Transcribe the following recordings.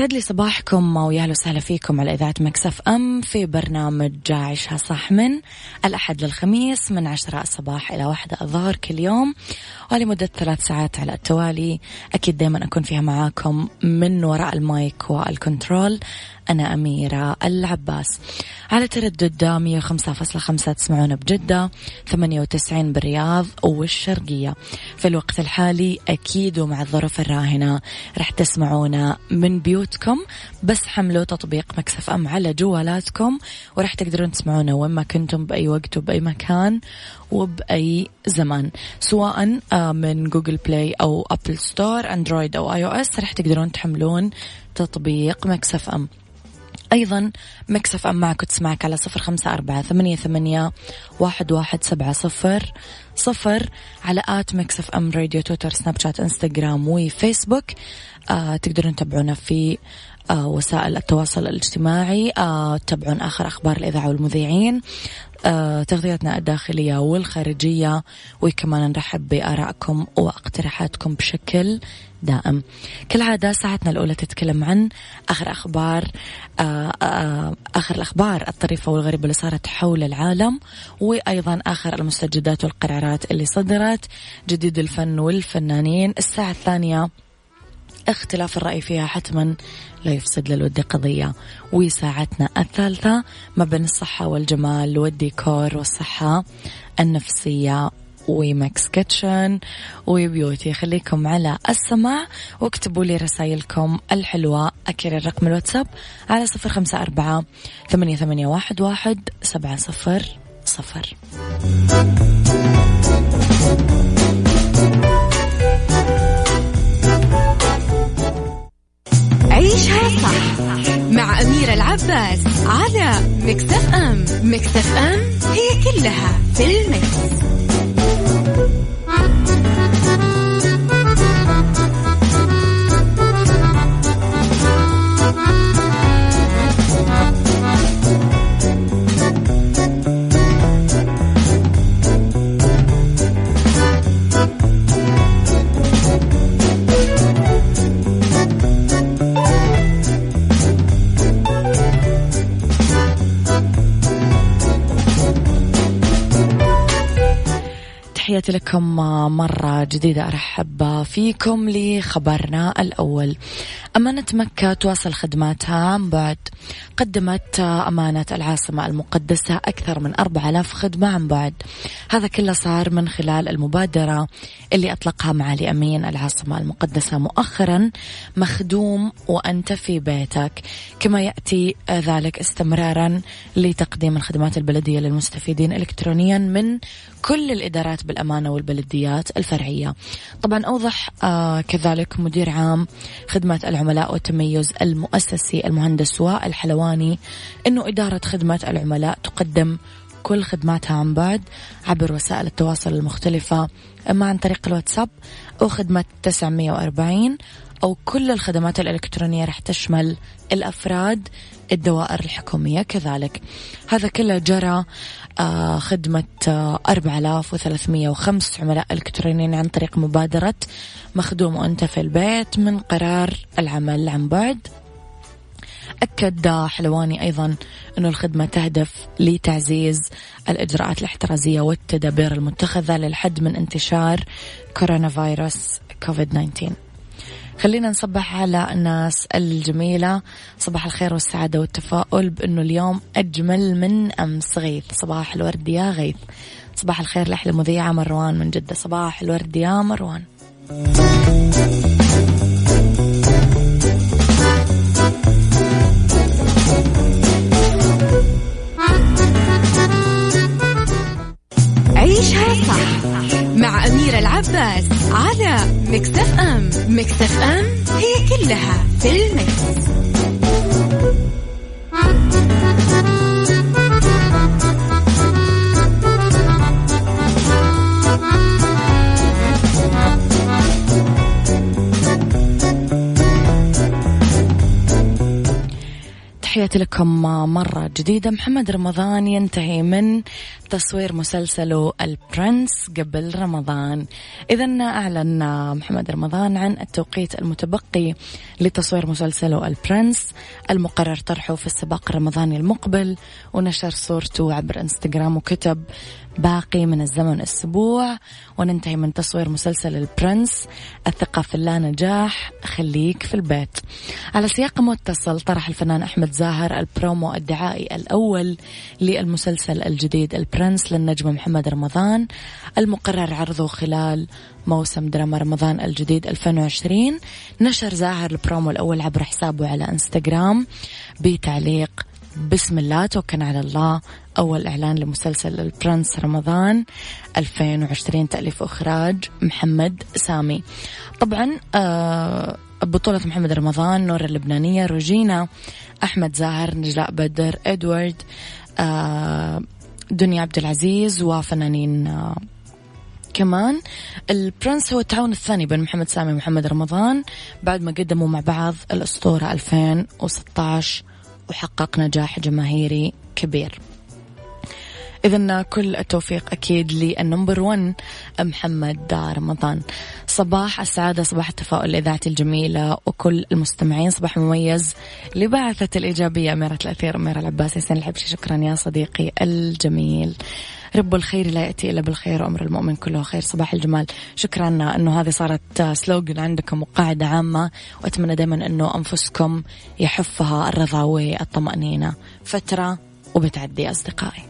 يسعد لي صباحكم ويا أهلا وسهلا فيكم على إذاعة Mix FM في برنامج عيشها صح من الأحد للخميس من عشرة الصباح إلى واحدة الظهر كل يوم ولمدة ثلاث ساعات على التوالي. أكيد دائما أكون فيها معاكم من وراء ال mic وال control. أنا أميرة العباس. على تردد 105.5 تسمعونا بجدة 98 بالرياض والشرقية. في الوقت الحالي أكيد ومع الظروف الراهنة رح تسمعونا من بيوتكم. بس حملوا تطبيق Mix FM على جوالاتكم ورح تقدرون تسمعونا وين ما كنتم بأي وقت وبأي مكان وبأي زمان سواء آه، من Google Play أو Apple Store Android أو iOS رح تقدرون تحملون تطبيق Mix FM. أيضا Mix FM معك تسمعك على صفر خمسة أربعة ثمانية, ثمانية واحد, واحد سبعة صفر صفر على at Mix FM Radio تويتر سناب شات إنستغرام وفيسبوك. آه تقدرون تتابعونا في آه وسائل التواصل الاجتماعي. آه تتابعون آخر أخبار الإذاعة والمذيعين. آه تغطيتنا الداخلية والخارجية وكمان نرحب بآرائكم واقتراحاتكم بشكل دائم. كالعادة ساعتنا الأولى تتكلم عن آخر أخبار آه آه آخر الأخبار الطريفة والغريبة اللي صارت حول العالم وأيضا آخر المستجدات والقرارات اللي صدرت جديد الفن والفنانين. الساعة الثانية اختلاف الرأي فيها حتما لا يفسد للود قضية. وساعتنا الثالثة ما بين الصحة والجمال والديكور والصحة النفسية. و Mix Kitchen و beauty خليكم على السماع واكتبوا لي رسائلكم الحلوة. أكيد الرقم الواتساب على صفر خمسة أربعة ثمانية, ثمانية واحد, واحد سبعة صفر صفر. العباس على مكتف أم مكتف أم هي كلها في المكس. لكم مرة جديدة أرحب فيكم لخبرنا الأول. أمانة مكة تواصل خدماتها. عن بعد قدمت أمانة العاصمة المقدسة أكثر من 4000 خدمة عن بعد. هذا كله صار من خلال المبادرة اللي أطلقها معالي أمين العاصمة المقدسة. مؤخرا مخدوم وأنت في بيتك. كما يأتي ذلك استمرارا لتقديم الخدمات البلدية للمستفيدين إلكترونيا من كل الإدارات بالأمانة والبلديات الفرعية. طبعا أوضح آه كذلك مدير عام خدمة العملاء والتميز المؤسسي المهندس وائل حلواني أنه إدارة خدمة العملاء تقدم كل خدماتها عن بعد عبر وسائل التواصل المختلفة إما عن طريق الواتساب أو خدمة 940 أو كل الخدمات الإلكترونية رح تشمل الأفراد الدوائر الحكومية كذلك. هذا كله جرى خدمة 4305 آه، عملاء إلكترونيين عن طريق مبادرة مخدوم وأنت في البيت من قرار العمل عن بعد. أكد حلواني أيضا أن الخدمة تهدف لتعزيز الإجراءات الاحترازية والتدابير المتخذة للحد من انتشار كورونا فيروس كوفيد 19 خلينا نصبح على الناس الجميلة. صباح الخير والسعادة والتفاؤل بأنه اليوم أجمل من أمس غيث. صباح الورد يا غيث. صباح الخير لأحلى مذيعة مروان من جدة. صباح الورد يا مروان. جديدة. محمد رمضان ينتهي من تصوير مسلسله البرنس قبل رمضان. إذا أعلن محمد رمضان عن التوقيت المتبقي لتصوير مسلسله البرنس المقرر طرحه في السباق الرمضاني المقبل ونشر صورته عبر إنستغرام وكتب باقي من الزمن أسبوع. وننتهي من تصوير مسلسل البرنس الثقة في اللا نجاح خليك في البيت. على سياق متصل طرح الفنان أحمد زاهر البرومو الدعائي الأول للمسلسل الجديد البرنس للنجم محمد رمضان. المقرر عرضه خلال موسم دراما رمضان الجديد 2020 نشر زاهر البرومو الأول عبر حسابه على إنستغرام بتعليق بسم الله توكلنا على الله. أول إعلان لمسلسل البرنس رمضان 2020 تأليف وإخراج محمد سامي. طبعا آه بطولة محمد رمضان نور اللبنانية روجينا أحمد زاهر نجلاء بدر إدوارد آه دنيا عبد العزيز وفنانين آه كمان. البرنس هو التعاون الثاني بين محمد سامي ومحمد رمضان. بعد ما قدموا مع بعض الأسطورة 2016 وحقق نجاح جماهيري كبير. إذا كل التوفيق أكيد للنمبر 1 محمد رمضان. صباح السعادة صباح التفاؤل الإذاعة الجميلة وكل المستمعين صباح مميز. لبعثة الإيجابية أميرة الأثير أميرة العباس يسن الحبشي شكرا يا صديقي الجميل. رب الخير لا يأتي إلا بالخير وأمر المؤمن كله خير. صباح الجمال. شكرا أنه هذه صارت سلوغن عندكم وقاعدة عامة وأتمنى دائما أنه أنفسكم يحفها الرضا والطمأنينة فترة وبتعدي أصدقائي.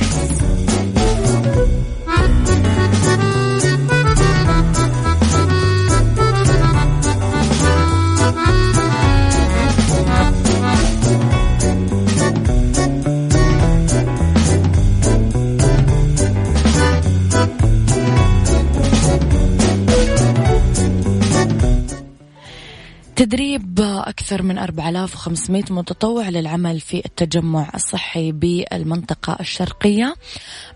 أكثر من 4500 متطوع للعمل في التجمع الصحي بالمنطقة الشرقية.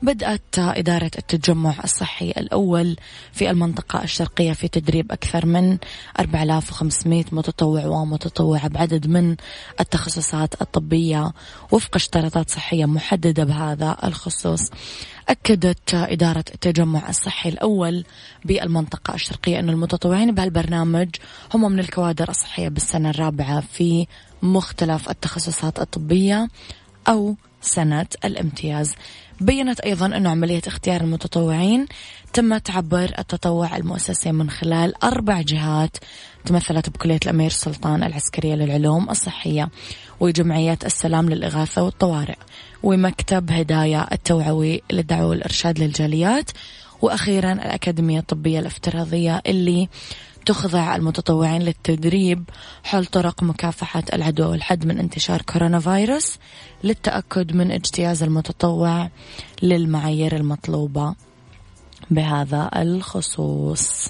بدأت إدارة التجمع الصحي الأول في المنطقة الشرقية في تدريب أكثر من 4500 متطوع ومتطوعة بعدد من التخصصات الطبية. وفق اشتراطات صحية محددة بهذا الخصوص. أكدت إدارة التجمع الصحي الأول بالمنطقة الشرقية أن المتطوعين بهالبرنامج هم من الكوادر الصحية بالسنة الرابعة في مختلف التخصصات الطبية أو سنة الامتياز. بينت أيضا أن عملية اختيار المتطوعين تمت عبر التطوع المؤسسي من خلال أربع جهات تمثلت بكلية الأمير سلطان العسكرية للعلوم الصحية وجمعيات السلام للإغاثة والطوارئ ومكتب هدايا التوعوي للدعوة والإرشاد للجاليات وأخيرا الأكاديمية الطبية الافتراضية اللي تخضع المتطوعين للتدريب حول طرق مكافحة العدوى والحد من انتشار كورونا فيروس للتأكد من اجتياز المتطوع للمعايير المطلوبة بهذا الخصوص.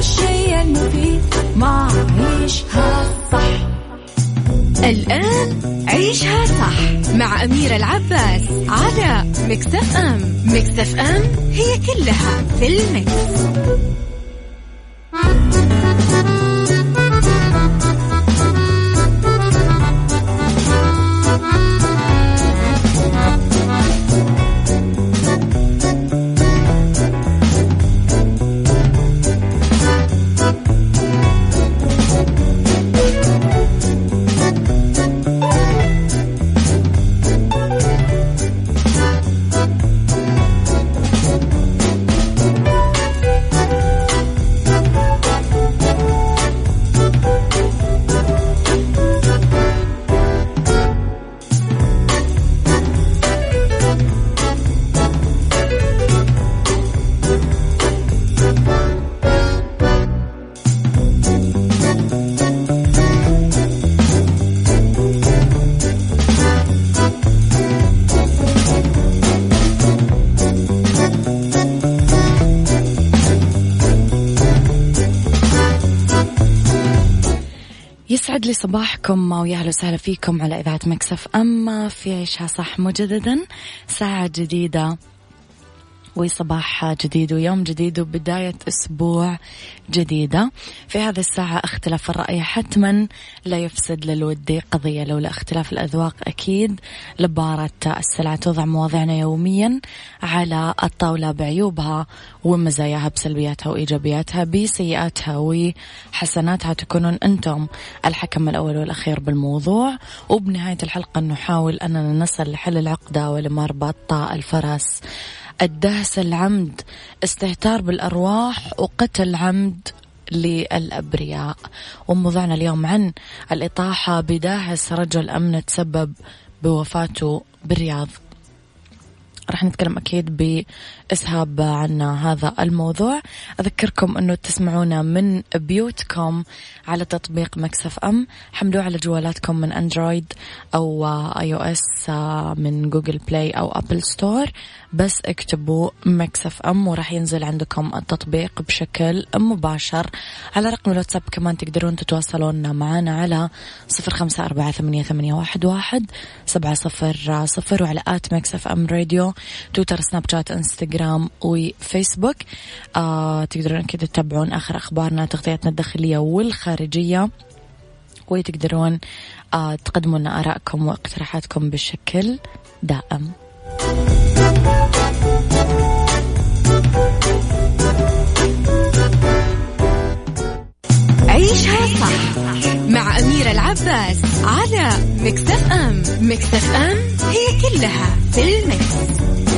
الشيء المفيد. ما عيشها صح. الآن عيشها صح. مع أميرة العباس على مكتف أم. مكتف أم هي كلها في المكس. لي صباحكم ويا أهلا وسهلا فيكم على إذاعة مكسف. أما في عيشها صح مجددا ساعة جديدة. وصباح جديد ويوم جديد وبداية أسبوع جديدة. في هذه الساعة اختلاف الرأي حتما لا يفسد للودي قضية لولا اختلاف الأذواق أكيد. لبارة السلع توضع مواضعنا يوميا على الطاولة بعيوبها ومزاياها بسلبياتها وإيجابياتها بسيئاتها وحسناتها. تكونون أنتم الحكم الأول والأخير بالموضوع. وبنهاية الحلقة نحاول أننا نصل لحل العقدة ولمربط الفرس الدهس العمد استهتار بالأرواح وقتل عمد للأبرياء. وموضوعنا اليوم عن الإطاحة بداهس رجل أمن تسبب بوفاته بالرياض. راح نتكلم أكيد بإسهاب عن هذا الموضوع. أذكركم أنه تسمعونا من بيوتكم على تطبيق Mix FM. حملوه على جوالاتكم من Android أو iOS من Google Play أو Apple Store. بس اكتبوا Mix FM وراح ينزل عندكم التطبيق بشكل مباشر. على رقم الواتساب كمان تقدرون تتواصلون معنا على صفر خمسة أربعة ثمانية, ثمانية واحد, واحد سبعة صفر صفر وعلى at Mix FM Radio تويتر سناب شات إنستغرام. وفيسبوك آه تقدرون أكيد تتابعون آخر أخبارنا تغطياتنا الداخلية والخارجية. وتقدرون آه تقدموا لنا آرائكم واقتراحاتكم بشكل دائم. عيشها صح مع أميرة العباس على مكتف أم. مكتف أم هي كلها في المكس.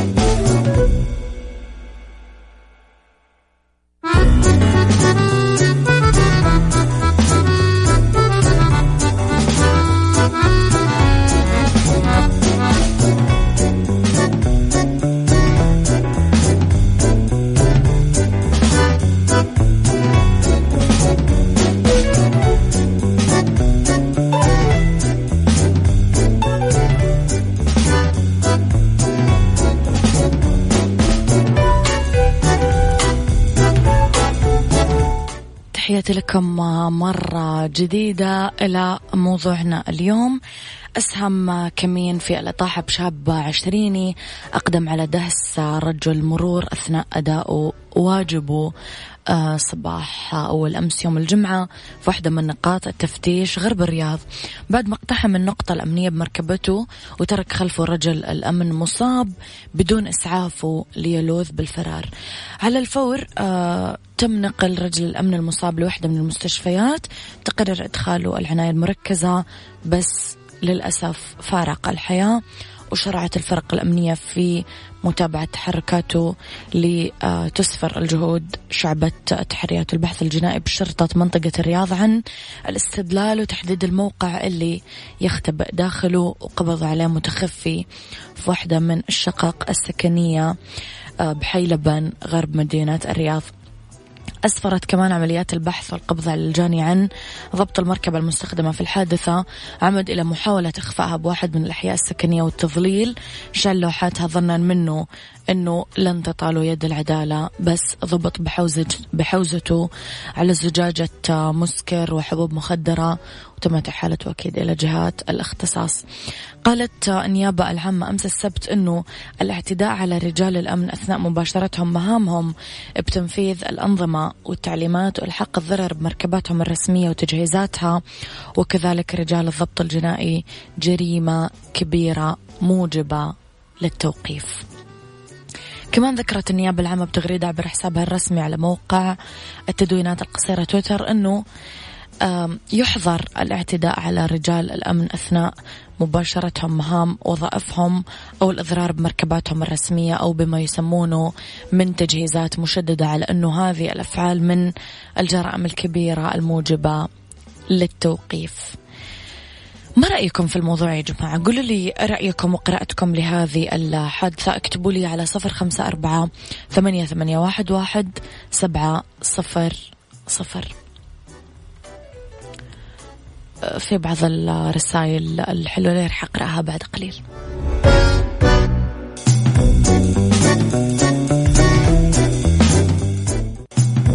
جديدة إلى موضوعنا اليوم. أسهم كمين في الإطاحة بشاب عشريني أقدم على دهس رجل مرور أثناء أداء واجبه. صباح أول أمس يوم الجمعة في واحدة من نقاط التفتيش غرب الرياض. بعد ما اقتحم النقطة الأمنية بمركبته وترك خلفه رجل الأمن مصاب بدون إسعافه ليلوذ بالفرار. على الفور آه تم نقل رجل الأمن المصاب لوحدة من المستشفيات. تقرر إدخاله العناية المركزة بس للأسف فارق الحياة. وشرعت الفرق الأمنية في متابعة تحركاته لتسفر الجهود شعبة تحريات البحث الجنائي بشرطة منطقة الرياض عن الاستدلال وتحديد الموقع اللي يختبئ داخله وقبض عليه متخفي في واحدة من الشقق السكنية آه، بحي لبن غرب مدينة الرياض. أسفرت كمان عمليات البحث والقبض على الجاني عن ضبط المركبة المستخدمة في الحادثة. عمد إلى محاولة إخفائها بواحد من الأحياء السكنية والتضليل. شال لوحاتها ظنا منه أنه لن تطال يد العدالة بس ضبط بحوزة بحوزته على زجاجة مسكر وحبوب مخدرة وتمت إحالته أكيد إلى جهات الاختصاص. قالت النيابة العامة أمس السبت أنه الاعتداء على رجال الأمن أثناء مباشرتهم مهامهم بتنفيذ الأنظمة والتعليمات والحق الضرر بمركباتهم الرسمية وتجهيزاتها وكذلك رجال الضبط الجنائي جريمة كبيرة موجبة للتوقيف. كمان ذكرت النيابة العامة بتغريدة عبر حسابها الرسمي على موقع التدوينات القصيرة تويتر أنه يحظر الاعتداء على رجال الأمن أثناء مباشرتهم مهام وظائفهم أو الإضرار بمركباتهم الرسمية أو بما يسمونه من تجهيزات مشددة على أنه هذه الأفعال من الجرائم الكبيرة الموجبة للتوقيف. ما رأيكم في الموضوع يا جماعة؟ قولوا لي رأيكم وقراءتكم لهذه الحادثة. اكتبوا لي على صفر خمسة أربعة ثمانية, ثمانية واحد, واحد سبعة صفر صفر. في بعض الرسائل الحلوة اللي راح أقرأها بعد قليل.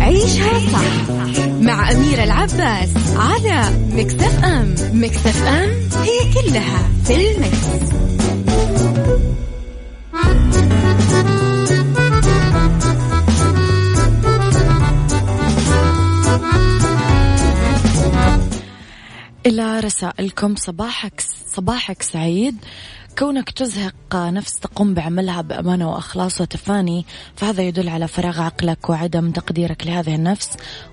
عيشها صح. مع أميرة العباس على مكتف أم مكتف أم هي كلها في المكس. إلى رسائلكم صباحك صباحك سعيد كونك تزهق نفس تقوم بعملها بأمانة وإخلاص وتفاني فهذا يدل على فراغ عقلك وعدم تقديرك لهذه النفس.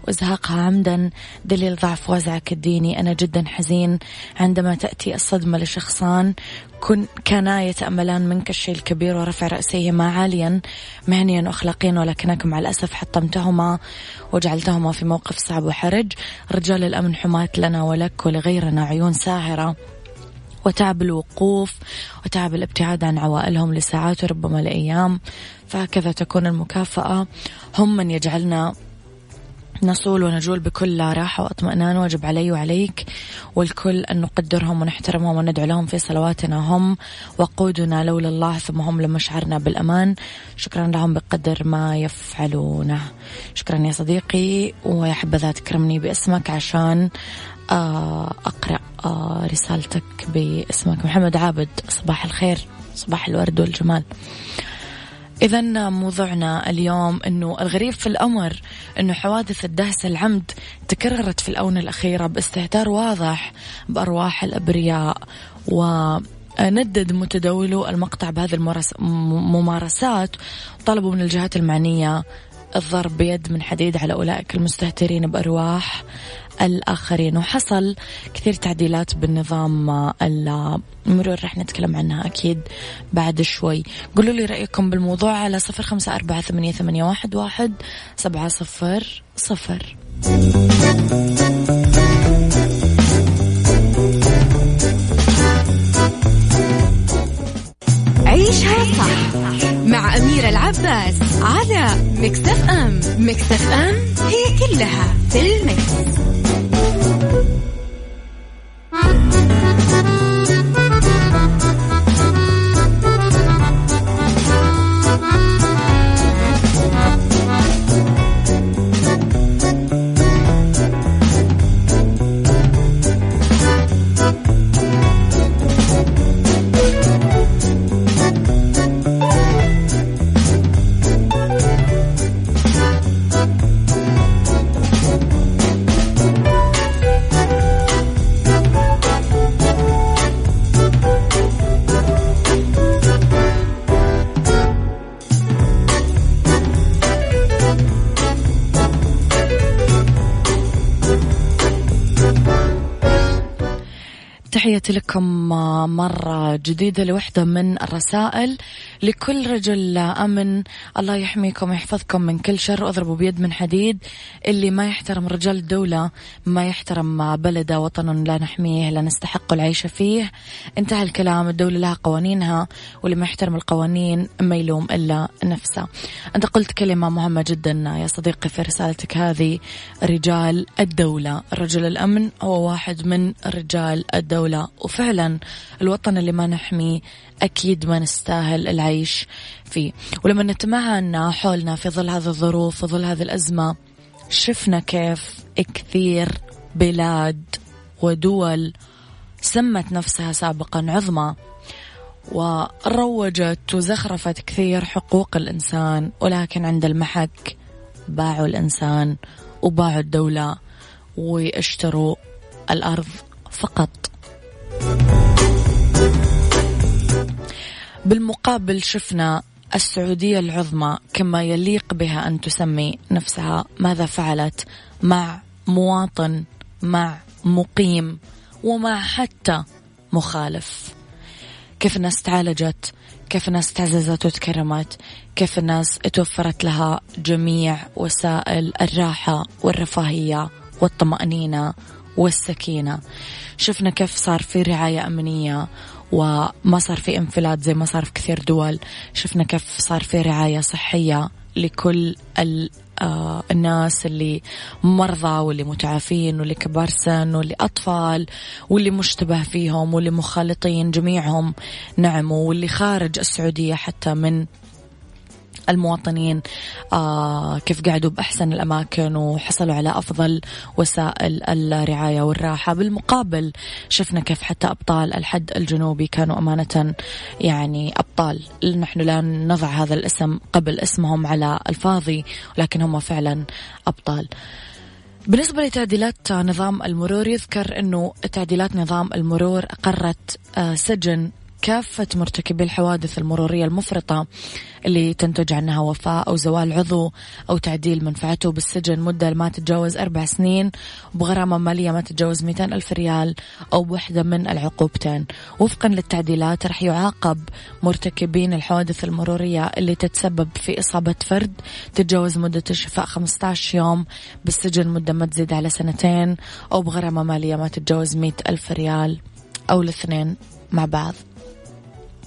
وإزهاقها عمدا دليل ضعف وزعك الديني. أنا جدا حزين. عندما تأتي الصدمة لشخصان كن كانا يتأملان منك الشيء الكبير ورفع رأسيهما عاليا مهنيا وأخلاقيا ولكنك مع الأسف حطمتهما وجعلتهما في موقف صعب وحرج. رجال الأمن حماة لنا ولك ولغيرنا عيون ساهرة. وتعب الوقوف وتعب الابتعاد عن عوائلهم لساعات وربما لأيام فهكذا تكون المكافأة. هم من يجعلنا نصول ونجول بكل راحة وأطمئنان. واجب علي وعليك والكل أن نقدرهم ونحترمهم وندعو لهم في صلواتنا هم وقودنا لولا الله ثم هم لما شعرنا بالأمان. شكرا لهم بقدر ما يفعلونه. شكرا يا صديقي ويا حبذا تكرمني باسمك عشان أقرأ آه، رسالتك باسمك. محمد عابد صباح الخير صباح الورد والجمال. إذا موضوعنا اليوم أنه الغريب في الأمر أنه حوادث الدهس العمد تكررت في الآونة الأخيرة باستهتار واضح بأرواح الأبرياء وندد متداولو المقطع بهذه الممارسات طلبوا من الجهات المعنية الضرب بيد من حديد على أولئك المستهترين بأرواح الآخرين. وحصل كثير تعديلات بالنظام المرور رح نتكلم عنها أكيد بعد شوي. قولوا لي رأيكم بالموضوع على صفر خمسة أربعة ثمانية, ثمانية واحد, واحد سبعة صفر صفر. عيشها صح مع أميرة العباس على مكتف أم. مكتف أم هي كلها في المكس. Thank you. تحياتي لكم مرة جديدة لوحدة من الرسائل. لكل رجل أمن الله يحميكم ويحفظكم من كل شر واضربوا بيد من حديد. اللي ما يحترم رجال الدولة ما يحترم بلده وطن لا نحميه لا نستحق العيش فيه. انتهى الكلام الدولة لها قوانينها واللي ما يحترم القوانين ما يلوم إلا نفسه. أنت قلت كلمة مهمة جدا يا صديقي في رسالتك هذه. رجال الدولة رجل الأمن هو واحد من رجال الدولة. وفعلا الوطن اللي ما نحميه أكيد ما نستاهل العيش فيه. ولما نتمعن حولنا في ظل هذه الظروف في ظل هذه الأزمة شفنا كيف كثير بلاد ودول سمت نفسها سابقا عظمى وروجت وزخرفت كثير حقوق الإنسان ولكن عند المحك باعوا الإنسان وباعوا الدولة واشتروا الأرض فقط. بالمقابل شفنا السعودية العظمى كما يليق بها أن تسمي نفسها ماذا فعلت مع مواطن مع مقيم ومع حتى مخالف. كيف الناس تعالجت؟ كيف الناس تعززت وتكرمت؟ كيف الناس توفرت لها جميع وسائل الراحة والرفاهية والطمأنينة والسكينة؟ شفنا كيف صار في رعاية أمنية وما صار في انفلات زي ما صار في كثير دول. شفنا كيف صار في رعاية صحية لكل آه الناس اللي مرضى واللي متعافين واللي كبار سن واللي أطفال واللي مشتبه فيهم واللي مخالطين جميعهم نعموا واللي خارج السعودية حتى من المواطنين آه كيف قعدوا بأحسن الأماكن وحصلوا على أفضل وسائل الرعاية والراحة. بالمقابل شفنا كيف حتى أبطال الحد الجنوبي كانوا أمانة يعني أبطال. نحن لا نضع هذا الاسم قبل اسمهم على الفاضي ولكن هم فعلا أبطال. بالنسبة لتعديلات نظام المرور يذكر أنه تعديلات نظام المرور أقرت آه، سجن كافة مرتكبي الحوادث المرورية المفرطة اللي تنتج عنها وفاة أو زوال عضو أو تعديل منفعته بالسجن مدة ما تتجاوز أربع سنين وبغرامة مالية ما تتجاوز 200 ألف ريال أو بوحدة من العقوبتين. وفقا للتعديلات رح يعاقب مرتكبين الحوادث المرورية اللي تتسبب في إصابة فرد تتجاوز مدة الشفاء 15 يوم بالسجن مدة ما تزيد على سنتين أو بغرامة مالية ما تتجاوز 100 ألف ريال أو الاثنين مع بعض.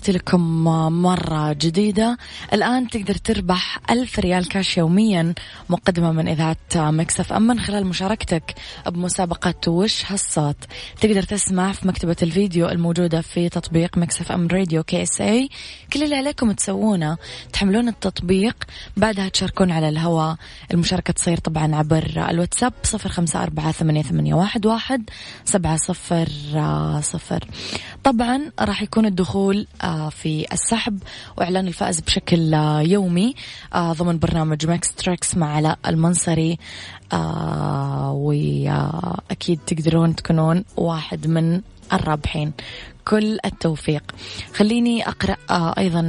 تحياتي لكم مرة جديدة. الآن تقدر تربح ألف ريال كاش يوميا مقدمة من إذاعة Mix FM من خلال مشاركتك بمسابقة وش هالصوت. تقدر تسمع في مكتبة الفيديو الموجودة في تطبيق Mix FM Radio KSA. كل اللي عليكم تسوونه تحملون التطبيق بعدها تشاركون على الهواء. المشاركة تصير طبعا عبر الواتساب صفر خمسة أربعة ثمانية, واحد, سبعة صفر صفر. طبعا راح يكون الدخول آه، في السحب وإعلان الفائز بشكل آه، يومي. آه، ضمن برنامج Mix Tricks مع علاء المنصري وأكيد تقدرون تكونون واحد من الرابحين. كل التوفيق. خليني أقرأ أيضا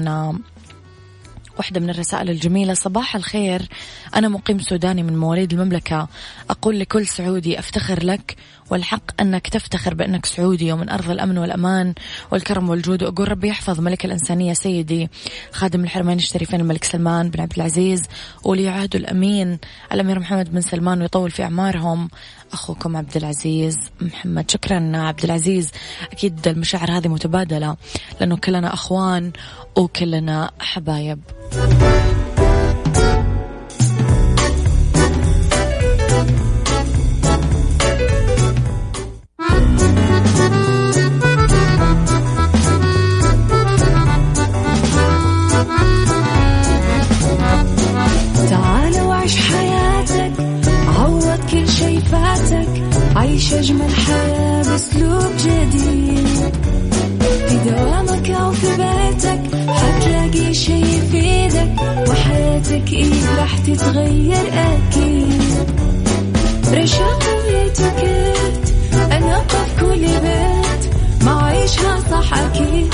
واحدة من الرسائل الجميلة. صباح الخير. أنا مقيم سوداني من مواليد المملكة. أقول لكل سعودي أفتخر لك والحق أنك تفتخر بأنك سعودي ومن أرض الأمن والأمان والكرم والجود. وأقول ربي يحفظ ملك الإنسانية سيدي خادم الحرمين الشريفين الملك سلمان بن عبد العزيز ولي عهده الأمين الأمير محمد بن سلمان ويطول في أعمارهم. أخوكم عبد العزيز محمد. شكرا عبد العزيز أكيد المشاعر هذه متبادلة لأنه كلنا أخوان وكلنا حبايب. راح تتغير أكيد. رشاق ويتوكيت أنا قف كل بيت. ما عيشها صح أكيد.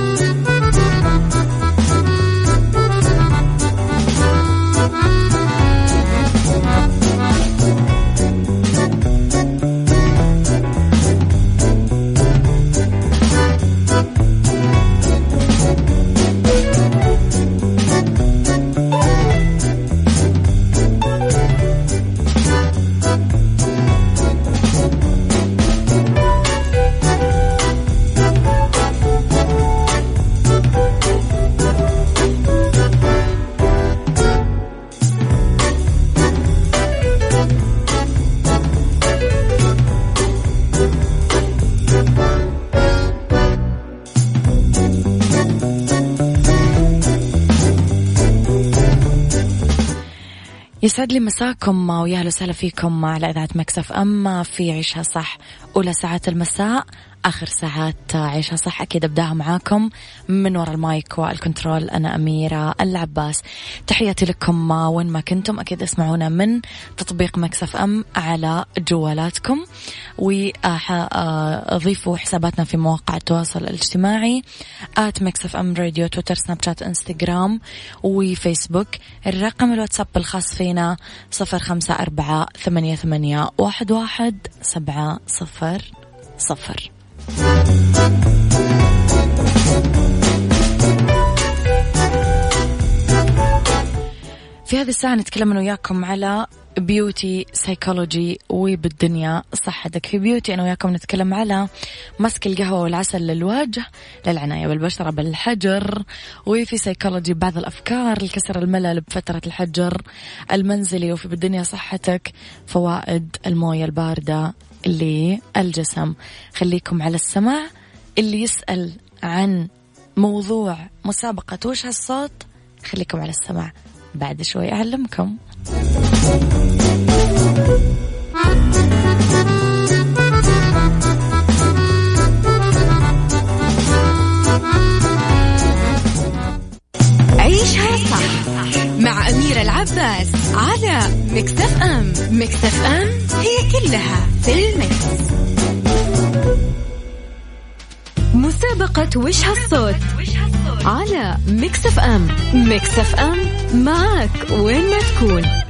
يسعد لي مساكم ويا وسهلا فيكم على إذاعة Mix FM في عيشها صح أولى ساعات المساء. آخر ساعات عيشها صح. أكيد أبداها معاكم من وراء ال mic وال control أنا أميرة العباس. تحياتي لكم وين ما كنتم. أكيد اسمعونا من تطبيق Mix FM على جوالاتكم. وأضيفوا حساباتنا في مواقع التواصل الاجتماعي. at Mix FM Radio تويتر سناب شات إنستغرام وفيسبوك. الرقم الواتساب الخاص فينا صفر خمسة أربعة ثمانية ثمانية واحد واحد سبعة صفر صفر. في هذه الساعة نتكلم أنا وياكم على beauty psychology وبالدنيا صحتك. في beauty أنا وياكم نتكلم على مسك القهوة والعسل للوجه للعناية بالبشرة بالحجر. وفي سايكولوجي بعض الأفكار لكسر الملل بفترة الحجر المنزلي. وفي بالدنيا صحتك فوائد الموية الباردة للجسم. خليكم على السمع اللي يسأل عن موضوع مسابقة وش هالصوت خليكم على السمع بعد شوي أعلمكم العباس على Mix FM. Mix FM هي كلها في ال mix. مسابقة وش هالصوت على Mix FM. Mix FM معك وين ما تكون.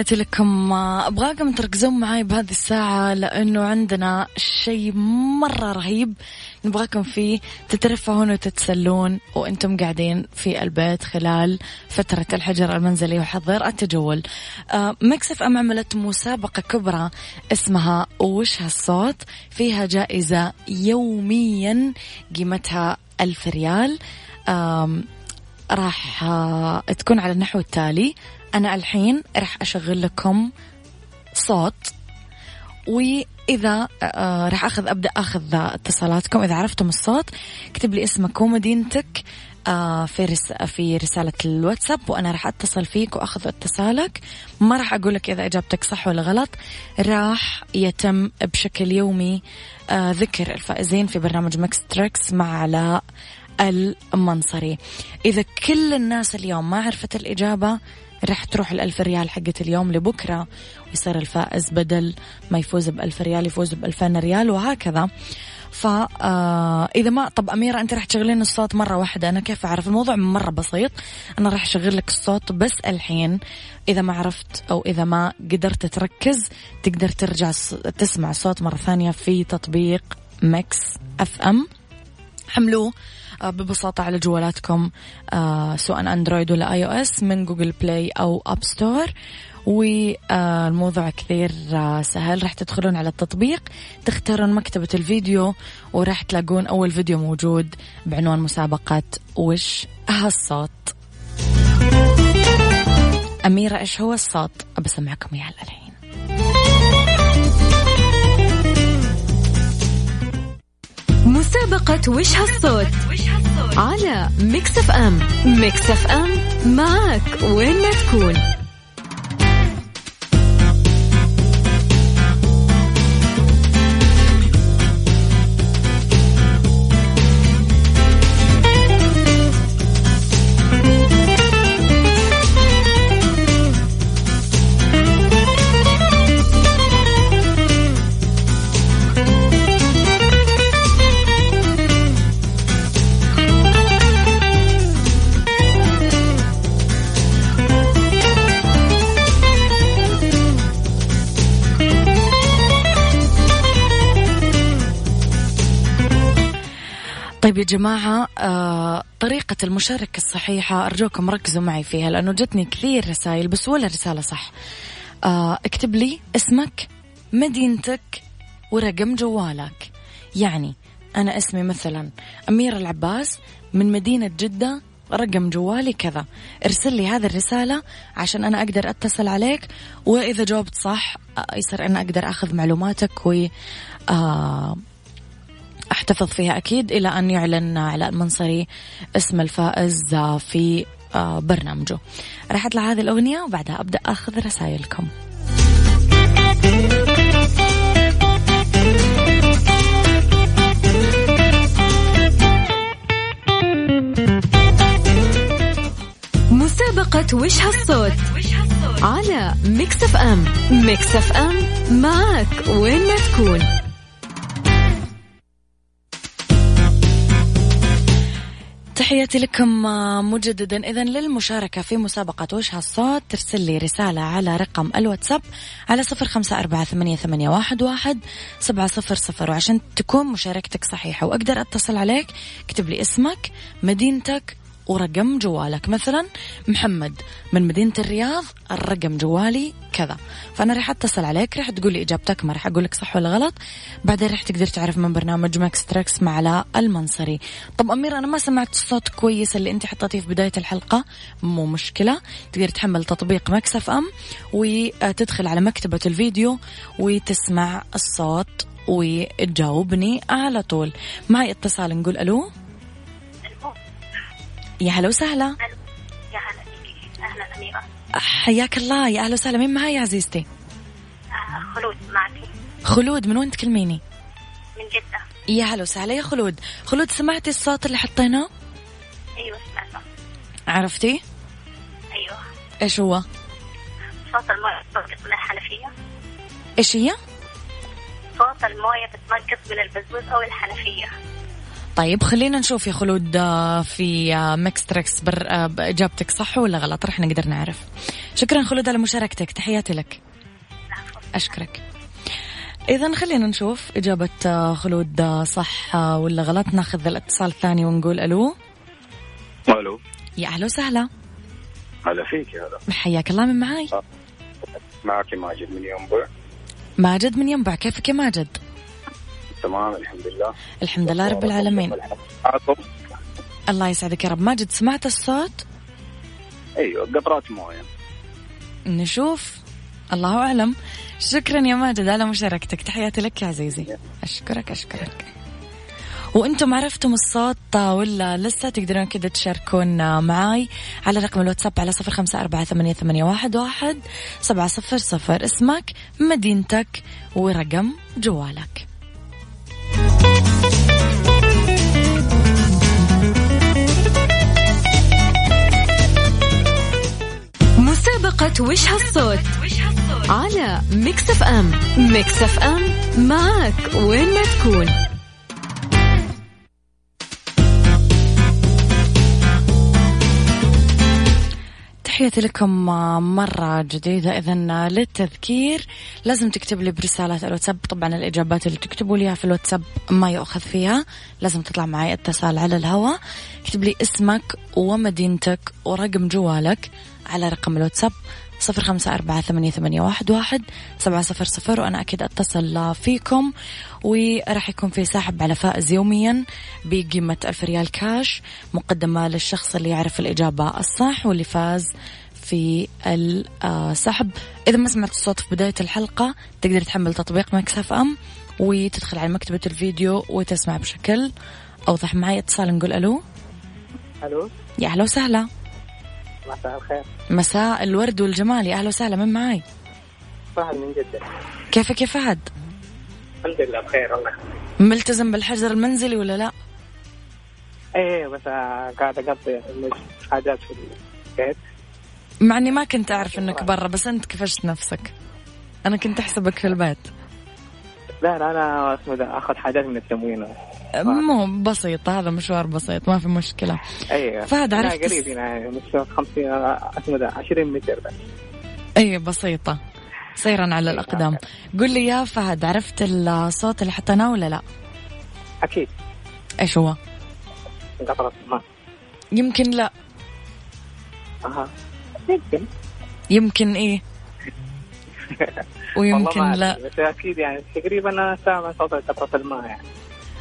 تحياتي لكم. أبغاكم تركزون معي بهذه الساعة لأنه عندنا شيء مرة رهيب نبغاكم فيه. تترفهون وتتسلون وأنتم قاعدين في البيت خلال فترة الحجر المنزلي وحظر التجول. آه، مكسف إم عملت مسابقة كبرى اسمها وش هالصوت؟ فيها جائزة يوميا قيمتها ألف ريال. راح آه، تكون على النحو التالي. أنا الحين راح أشغل لكم صوت وإذا آه راح أخذ أبدأ أخذ اتصالاتكم. إذا عرفتم الصوت اكتب لي اسمك ومدينتك آه في في رسالة الواتساب وأنا راح أتصل فيك وأخذ اتصالك. ما راح أقول لك إذا إجابتك صح ولا غلط راح يتم بشكل يومي آه ذكر الفائزين في برنامج Mix Tricks مع علاء المنصري. إذا كل الناس اليوم ما عرفت الإجابة راح تروح الألف ريال حقت اليوم لبكرة ويصير الفائز بدل ما يفوز بألف ريال يفوز بألفين ريال وهكذا. فإذا آه ما طب أميرة أنت راح تشغلين الصوت مرة واحدة. أنا كيف أعرف؟ الموضوع مرة بسيط. أنا راح أشغل لك الصوت بس الحين. إذا ما عرفت أو إذا ما قدرت تركز تقدر ترجع تسمع الصوت مرة ثانية في تطبيق Mix FM. حملوه. ببساطة على جوالاتكم آه، سواء Android ولا iOS من Google Play أو App Store والموضوع كثير آه، سهل. راح تدخلون على التطبيق تختارون مكتبة الفيديو وراح تلاقون أول فيديو موجود بعنوان مسابقة وش هالصوت. أميرة إيش هو الصوت؟ أبى أسمعكم إياه الحين. مسابقة وش هالصوت؟ على Mix FM. Mix FM معك وين ما تكون. طيب يا جماعة آه طريقة المشاركة الصحيحة أرجوكم ركزوا معي فيها لأنه جتني كثير رسائل بس ولا رسالة صح. آه اكتب لي اسمك مدينتك ورقم جوالك. يعني أنا اسمي مثلا أميرة العباس من مدينة جدة رقم جوالي كذا. ارسل لي هذه الرسالة عشان أنا أقدر أتصل عليك وإذا جاوبت صح آه، يصير أنا أقدر أخذ معلوماتك و آه أحتفظ فيها أكيد إلى أن يعلن علاء المنصري اسم الفائز في آه، برنامجه. راح أطلع هذه الأغنية وبعدها أبدأ أخذ رسائلكم. مسابقة وش هالصوت؟ على Mix FM. Mix FM معك وين ما تكون. تحياتي لكم آه، مجددا. إذا للمشاركة في مسابقة وش هالصوت ترسل لي رسالة على رقم الواتساب على صفر خمسة أربعة ثمانية, ثمانية واحد, واحد سبعة صفر صفر وعشان تكون مشاركتك صحيحة. وأقدر أتصل عليك اكتب لي اسمك مدينتك ورقم جوالك. مثلا محمد من مدينة الرياض رقم جوالي كذا. فأنا راح أتصل عليك راح تقول لي إجابتك ما راح أقول لك صح ولا غلط. بعدين راح تقدر تعرف من برنامج Mix Tricks مع علاء المنصري. طب أمير أنا ما سمعت الصوت كويس اللي أنت حطيتيه في بداية الحلقة. مو مشكلة. تقدر تحمل تطبيق Mix FM وتدخل على مكتبة الفيديو وتسمع الصوت وتجاوبني على طول. معي اتصال نقول ألو؟ يا هلا وسهلا. يا هلا أهلا أميرة. حياك الله. يا أهلا وسهلا. مين معي يا عزيزتي؟ آه خلود معك. خلود من وين تكلميني؟ من جدة. يا هلا وسهلا. يا خلود. خلود سمعتي الصوت اللي حطيناه؟ أيوه سمعته. عرفتي؟ أيوه. إيش هو؟ صوت الموية بتنقص من الحنفية. إيش هي؟ صوت الموية بتنقص من البزوز أو الحنفية. طيب خلينا نشوف يا خلود آه، في آه، Mix Tricks بر آه، إجابتك صح ولا غلط؟ رح نقدر نعرف. شكرا خلود على مشاركتك تحياتي لك. أشكرك. اذا خلينا نشوف إجابة خلود صح ولا غلط. ناخذ الاتصال الثاني ونقول ألو. ألو. يا أهلا وسهلا. هلا فيك يا هلا. حياك الله من معاي. معك ماجد من ينبع. ماجد من ينبع. كيفك يا ماجد؟ تمام الحمد لله. الحمد لله رب العالمين. الله يسعدك يا رب. ماجد سمعت الصوت؟ أيوه قطرات موية. نشوف. الله أعلم. شكرا يا ماجد على مشاركتك. تحياتي لك يا عزيزي. أشكرك أشكرك. وأنتم عرفتم الصوت ولا لسه تقدرون كذا تشاركون معاي على رقم الواتساب على صفر خمسة أربعة ثمانية, ثمانية واحد, واحد سبعة صفر صفر. اسمك مدينتك ورقم جوالك. مسابقة وش هالصوت؟ على Mix FM. Mix FM معك وين ما تكون. تحياتي لكم مرة جديدة. إذا للتذكير لازم تكتب لي برسالات الواتساب. طبعا الإجابات اللي تكتبوا لي في الواتساب ما يؤخذ فيها. لازم تطلع معي اتصال على الهواء. اكتب لي اسمك ومدينتك ورقم جوالك على رقم الواتساب صفر خمسة أربعة ثمانية, ثمانية واحد, واحد سبعة صفر صفر وأنا أكيد أتصل فيكم. وراح يكون في سحب على فائز يوميا بقيمة ألف ريال كاش مقدمة للشخص اللي يعرف الإجابة الصح واللي فاز في السحب. إذا ما سمعت الصوت في بداية الحلقة تقدر تحمل تطبيق مكسف أم وتدخل على مكتبة الفيديو وتسمع بشكل أوضح. معي اتصال نقول ألو. ألو. يا أهلا وسهلا. مساء الخير. مساء الورد والجمال. يا أهلا وسهلا. من معاي؟ فهد من جدة. كيفك يا فهد؟ الحمد لله بخير الله ملتزم بالحجر المنزلي ولا لا؟ إيه بس قاعد أقضي حاجات في البيت. مع إني ما كنت أعرف إنك برا بس أنت كفشت نفسك. أنا كنت أحسبك في البيت. لا لا أنا اسمه ده أخذ حاجات من التموين. مو بسيطة هذا مشوار بسيط ما في مشكلة. أيوه. فهد عرفت؟ قريب هنا مش 50 اسمه ده 20 متر بس. اي بسيطة. سيرا على الأقدام. قل لي يا فهد عرفت الصوت اللي حطيناه ولا لا؟ أكيد. إيش هو؟ قطرة ما يمكن لا. أها. يمكن. يمكن إيه؟ ويمكن لا. بس أكيد يعني تقريبا أنا سامع صوت قطرة الماء يعني.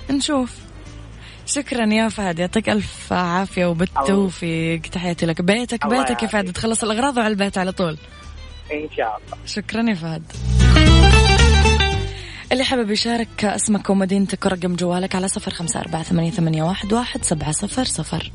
نشوف. شكرا يا فهد يعطيك ألف عافية وبالتوفيق تحياتي لك. بيتك بيتك يا فهد تخلص الأغراض وعلى البيت على طول. إن شاء الله. شكرا يا فهد. اللي حابب يشارك اسمك ومدينتك ورقم جوالك على صفر خمسة أربعة ثمانية, ثمانية واحد, واحد سبعة صفر صفر.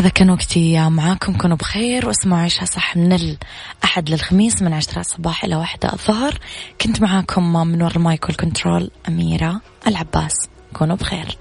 هذا كان وقتي معاكم. كونوا بخير واسمعوا عيشها صح من الأحد للخميس من عشرة الصباح إلى واحدة الظهر. كنت معاكم من وراء المايك والكنترول أميرة العباس. كونوا بخير.